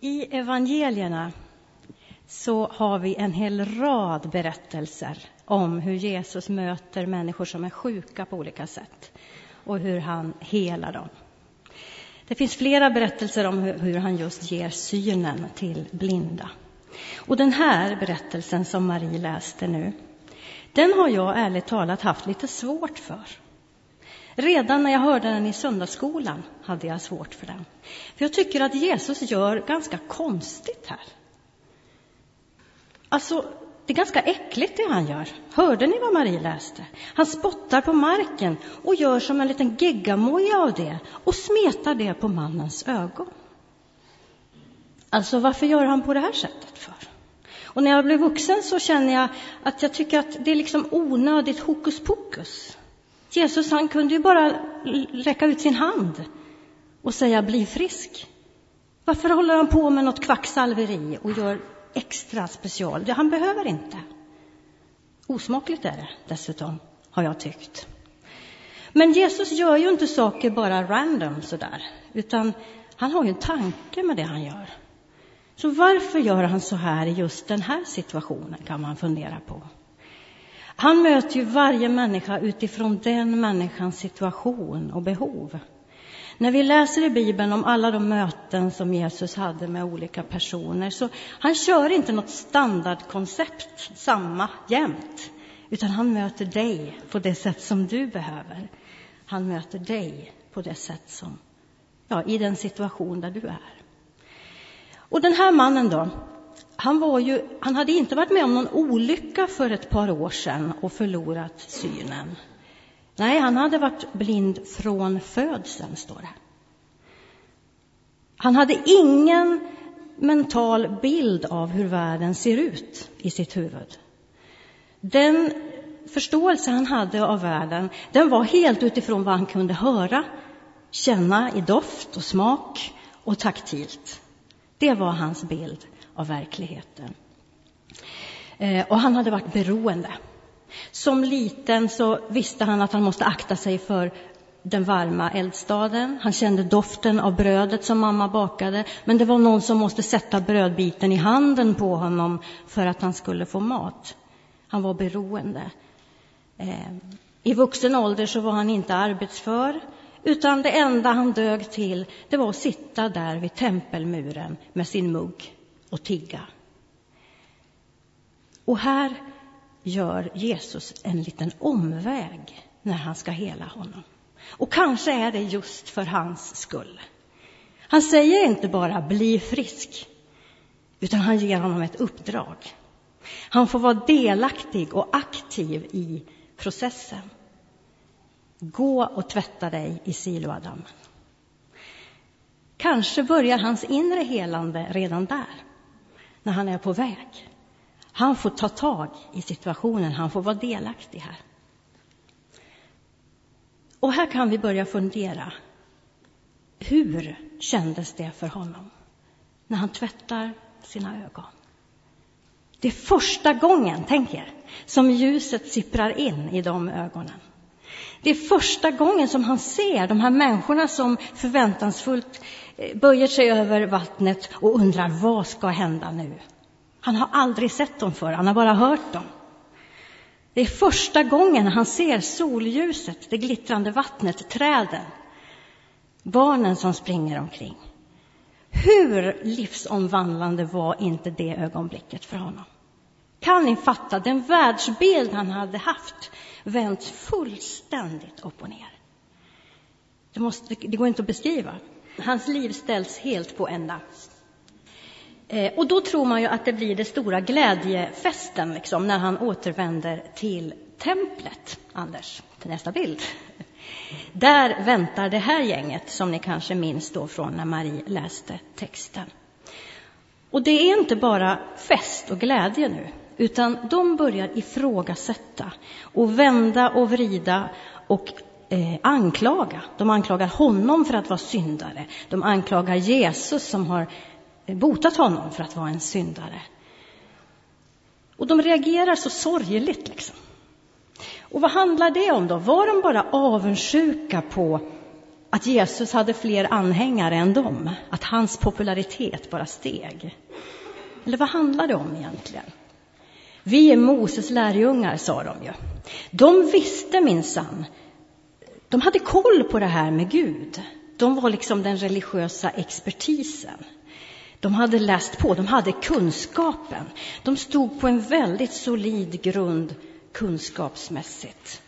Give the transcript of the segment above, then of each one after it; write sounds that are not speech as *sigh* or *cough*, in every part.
I evangelierna så har vi en hel rad berättelser om hur Jesus möter människor som är sjuka på olika sätt och hur han helar dem. Det finns flera berättelser om hur han just ger synen till blinda. Och den här berättelsen som Marie läste nu, den har jag ärligt talat haft lite svårt för. Redan när jag hörde den i söndagsskolan hade jag svårt för den. För jag tycker att Jesus gör ganska konstigt här. Alltså, det är ganska äckligt det han gör. Hörde ni vad Marie läste? Han spottar på marken och gör som en liten geggamoja av det och smetar det på mannens ögon. Alltså, varför gör han på det här sättet för? Och när jag blev vuxen så känner jag att jag tycker att det är liksom onödigt hokus pokus. Jesus han kunde ju bara räcka ut sin hand och säga bli frisk. Varför håller han på med något kvacksalveri och gör extra special? Han behöver inte. Osmakligt är det dessutom, har jag tyckt. Men Jesus gör ju inte saker bara random sådär, utan han har ju en tanke med det han gör. Så varför gör han så här i just den här situationen, kan man fundera på. Han möter ju varje människa utifrån den människans situation och behov. När vi läser i Bibeln om alla de möten som Jesus hade med olika personer så han kör inte något standardkoncept, samma jämt, utan han möter dig på det sätt som du behöver. Han möter dig på det sätt som, ja, i den situation där du är. Och den här mannen då, han, var ju, han hade inte varit med om någon olycka för ett par år sedan och förlorat synen. Nej, han hade varit blind från födseln, står det. Han hade ingen mental bild av hur världen ser ut i sitt huvud. Den förståelse han hade av världen, den var helt utifrån vad han kunde höra, känna i doft och smak och taktilt. Det var hans bild av verkligheten. Eh, och han hade varit beroende. Som liten så visste han att han måste akta sig för den varma eldstaden. Han kände doften av brödet som mamma bakade, men det var någon som måste sätta brödbiten i handen på honom för att han skulle få mat. Han var beroende. Eh, I vuxen ålder så var han inte arbetsför, utan det enda han dög till det var att sitta där vid tempelmuren med sin mugg och tigga. Och här gör Jesus en liten omväg när han ska hela honom. Och kanske är det just för hans skull. Han säger inte bara bli frisk, utan han ger honom ett uppdrag. Han får vara delaktig och aktiv i processen. Gå och tvätta dig i Siloadammen. Kanske börjar hans inre helande redan där när han är på väg. Han får ta tag i situationen, han får vara delaktig här. Och här kan vi börja fundera. Hur kändes det för honom när han tvättar sina ögon? Det är första gången, tänk er, som ljuset sipprar in i de ögonen. Det är första gången som han ser de här människorna som förväntansfullt eh, böjer sig över vattnet och undrar vad ska hända nu. Han har aldrig sett dem förr, han har bara hört dem. Det är första gången han ser solljuset, det glittrande vattnet, träden, barnen som springer omkring. Hur livsomvandlande var inte det ögonblicket för honom? Kan ni fatta den världsbild han hade haft vänts fullständigt upp och ner? Det, måste, det går inte att beskriva. Hans liv ställs helt på ända. Eh, och då tror man ju att det blir den stora glädjefesten liksom, när han återvänder till templet. Anders, till nästa bild. Där väntar det här gänget, som ni kanske minns då från när Marie läste texten. Och det är inte bara fest och glädje nu, utan de börjar ifrågasätta och vända och vrida och eh, anklaga. De anklagar honom för att vara syndare. De anklagar Jesus som har eh, botat honom för att vara en syndare. Och de reagerar så sorgligt. Liksom. Och vad handlar det om då? Var de bara avundsjuka på att Jesus hade fler anhängare än dem, att hans popularitet bara steg. Eller vad handlar det om egentligen? Vi är Moses lärjungar, sa de ju. De visste minsann. De hade koll på det här med Gud. De var liksom den religiösa expertisen. De hade läst på, de hade kunskapen. De stod på en väldigt solid grund kunskapsmässigt.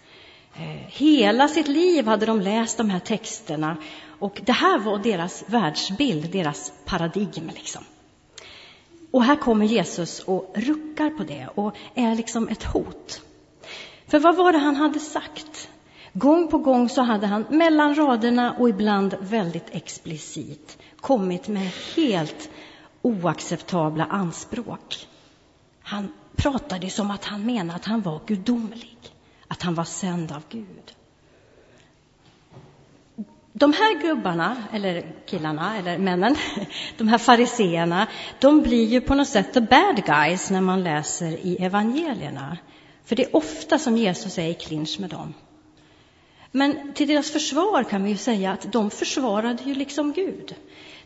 Eh, hela sitt liv hade de läst de här texterna och det här var deras världsbild, deras paradigm. Liksom. Och här kommer Jesus och ruckar på det och är liksom ett hot. För vad var det han hade sagt? Gång på gång så hade han mellan raderna och ibland väldigt explicit kommit med helt oacceptabla anspråk. Han pratade som att han menade att han var gudomlig, att han var sänd av Gud. De här gubbarna, eller killarna, eller männen, *laughs* de här fariseerna, de blir ju på något sätt the bad guys när man läser i evangelierna. För det är ofta som Jesus är i clinch med dem. Men till deras försvar kan vi ju säga att de försvarade ju liksom Gud.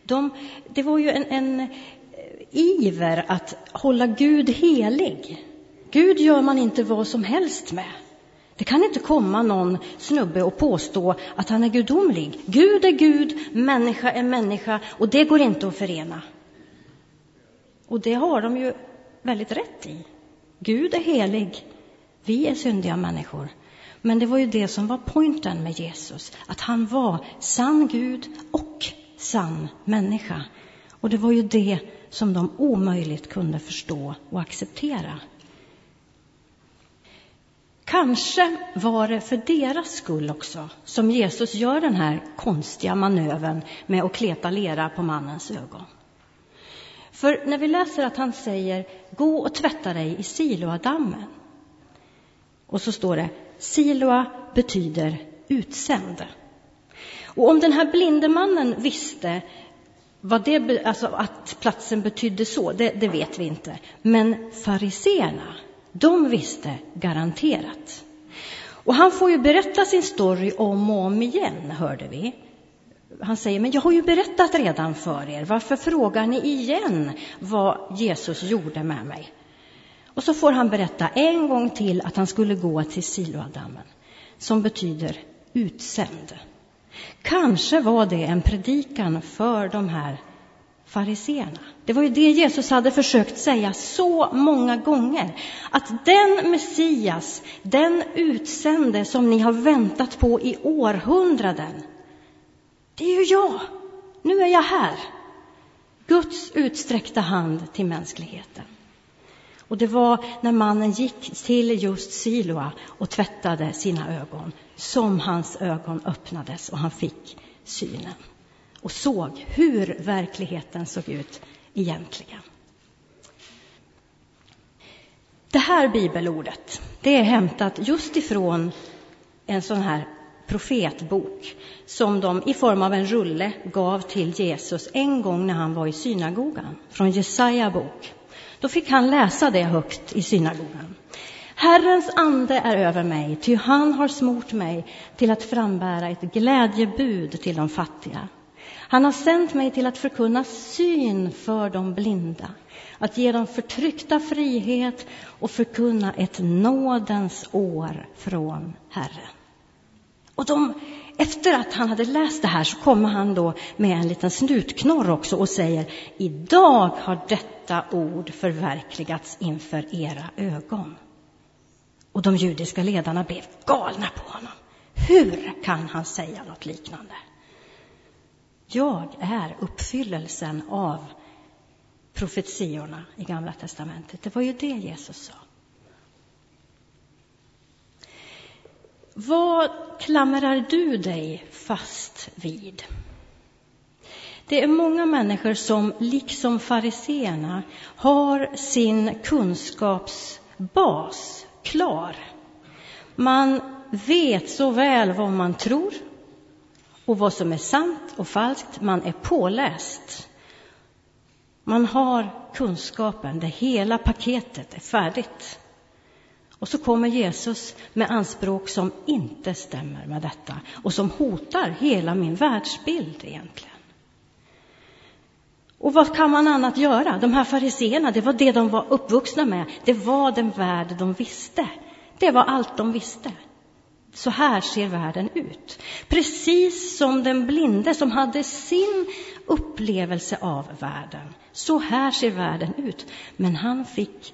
De, det var ju en, en eh, iver att hålla Gud helig. Gud gör man inte vad som helst med. Det kan inte komma någon snubbe och påstå att han är gudomlig. Gud är Gud, människa är människa och det går inte att förena. Och det har de ju väldigt rätt i. Gud är helig, vi är syndiga människor. Men det var ju det som var poängen med Jesus, att han var sann Gud och sann människa. Och det var ju det som de omöjligt kunde förstå och acceptera. Kanske var det för deras skull också som Jesus gör den här konstiga manövern med att kleta lera på mannens ögon. För när vi läser att han säger gå och tvätta dig i Siloadammen och så står det Siloa betyder utsänd. Och om den här blinde mannen visste vad det, alltså att platsen betydde så, det, det vet vi inte. Men fariseerna, de visste garanterat. Och han får ju berätta sin story om och om igen, hörde vi. Han säger, men jag har ju berättat redan för er. Varför frågar ni igen vad Jesus gjorde med mig? Och så får han berätta en gång till att han skulle gå till Siloadammen, som betyder utsänd. Kanske var det en predikan för de här fariseerna. Det var ju det Jesus hade försökt säga så många gånger. Att den Messias, den utsände som ni har väntat på i århundraden, det är ju jag. Nu är jag här. Guds utsträckta hand till mänskligheten. Och det var när mannen gick till just Siloa och tvättade sina ögon som hans ögon öppnades och han fick synen och såg hur verkligheten såg ut egentligen. Det här bibelordet det är hämtat just ifrån en sån här profetbok som de i form av en rulle gav till Jesus en gång när han var i synagogan, från Jesaja bok. Då fick han läsa det högt i synagogan. Herrens ande är över mig, ty han har smort mig till att frambära ett glädjebud till de fattiga. Han har sänt mig till att förkunna syn för de blinda, att ge de förtryckta frihet och förkunna ett nådens år från Herren. Och de, efter att han hade läst det här så kommer han då med en liten snutknorr också och säger Idag har detta ord förverkligats inför era ögon. Och de judiska ledarna blev galna på honom. Hur kan han säga något liknande? Jag är uppfyllelsen av profetiorna i Gamla testamentet. Det var ju det Jesus sa. Vad klamrar du dig fast vid? Det är många människor som, liksom fariseerna, har sin kunskapsbas klar. Man vet så väl vad man tror och vad som är sant och falskt. Man är påläst. Man har kunskapen, det hela paketet är färdigt. Och så kommer Jesus med anspråk som inte stämmer med detta och som hotar hela min världsbild egentligen. Och vad kan man annat göra? De här fariseerna, det var det de var uppvuxna med. Det var den värld de visste. Det var allt de visste. Så här ser världen ut. Precis som den blinde som hade sin upplevelse av världen. Så här ser världen ut. Men han fick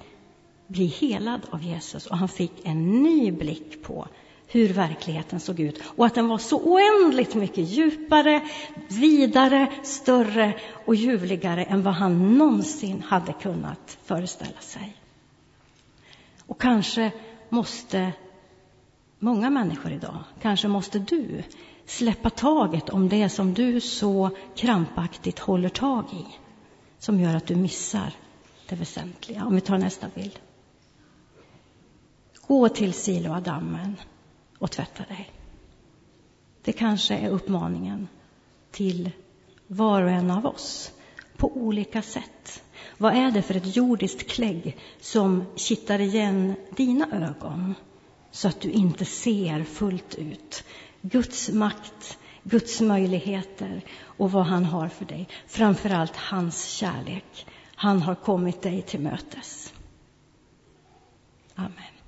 bli helad av Jesus och han fick en ny blick på hur verkligheten såg ut och att den var så oändligt mycket djupare, vidare, större och ljuvligare än vad han någonsin hade kunnat föreställa sig. Och kanske måste många människor idag, kanske måste du släppa taget om det som du så krampaktigt håller tag i, som gör att du missar det väsentliga. Om vi tar nästa bild. Gå till Siloadammen och tvätta dig. Det kanske är uppmaningen till var och en av oss på olika sätt. Vad är det för ett jordiskt klägg som kittar igen dina ögon så att du inte ser fullt ut Guds makt, Guds möjligheter och vad han har för dig. Framför allt hans kärlek. Han har kommit dig till mötes. Amen.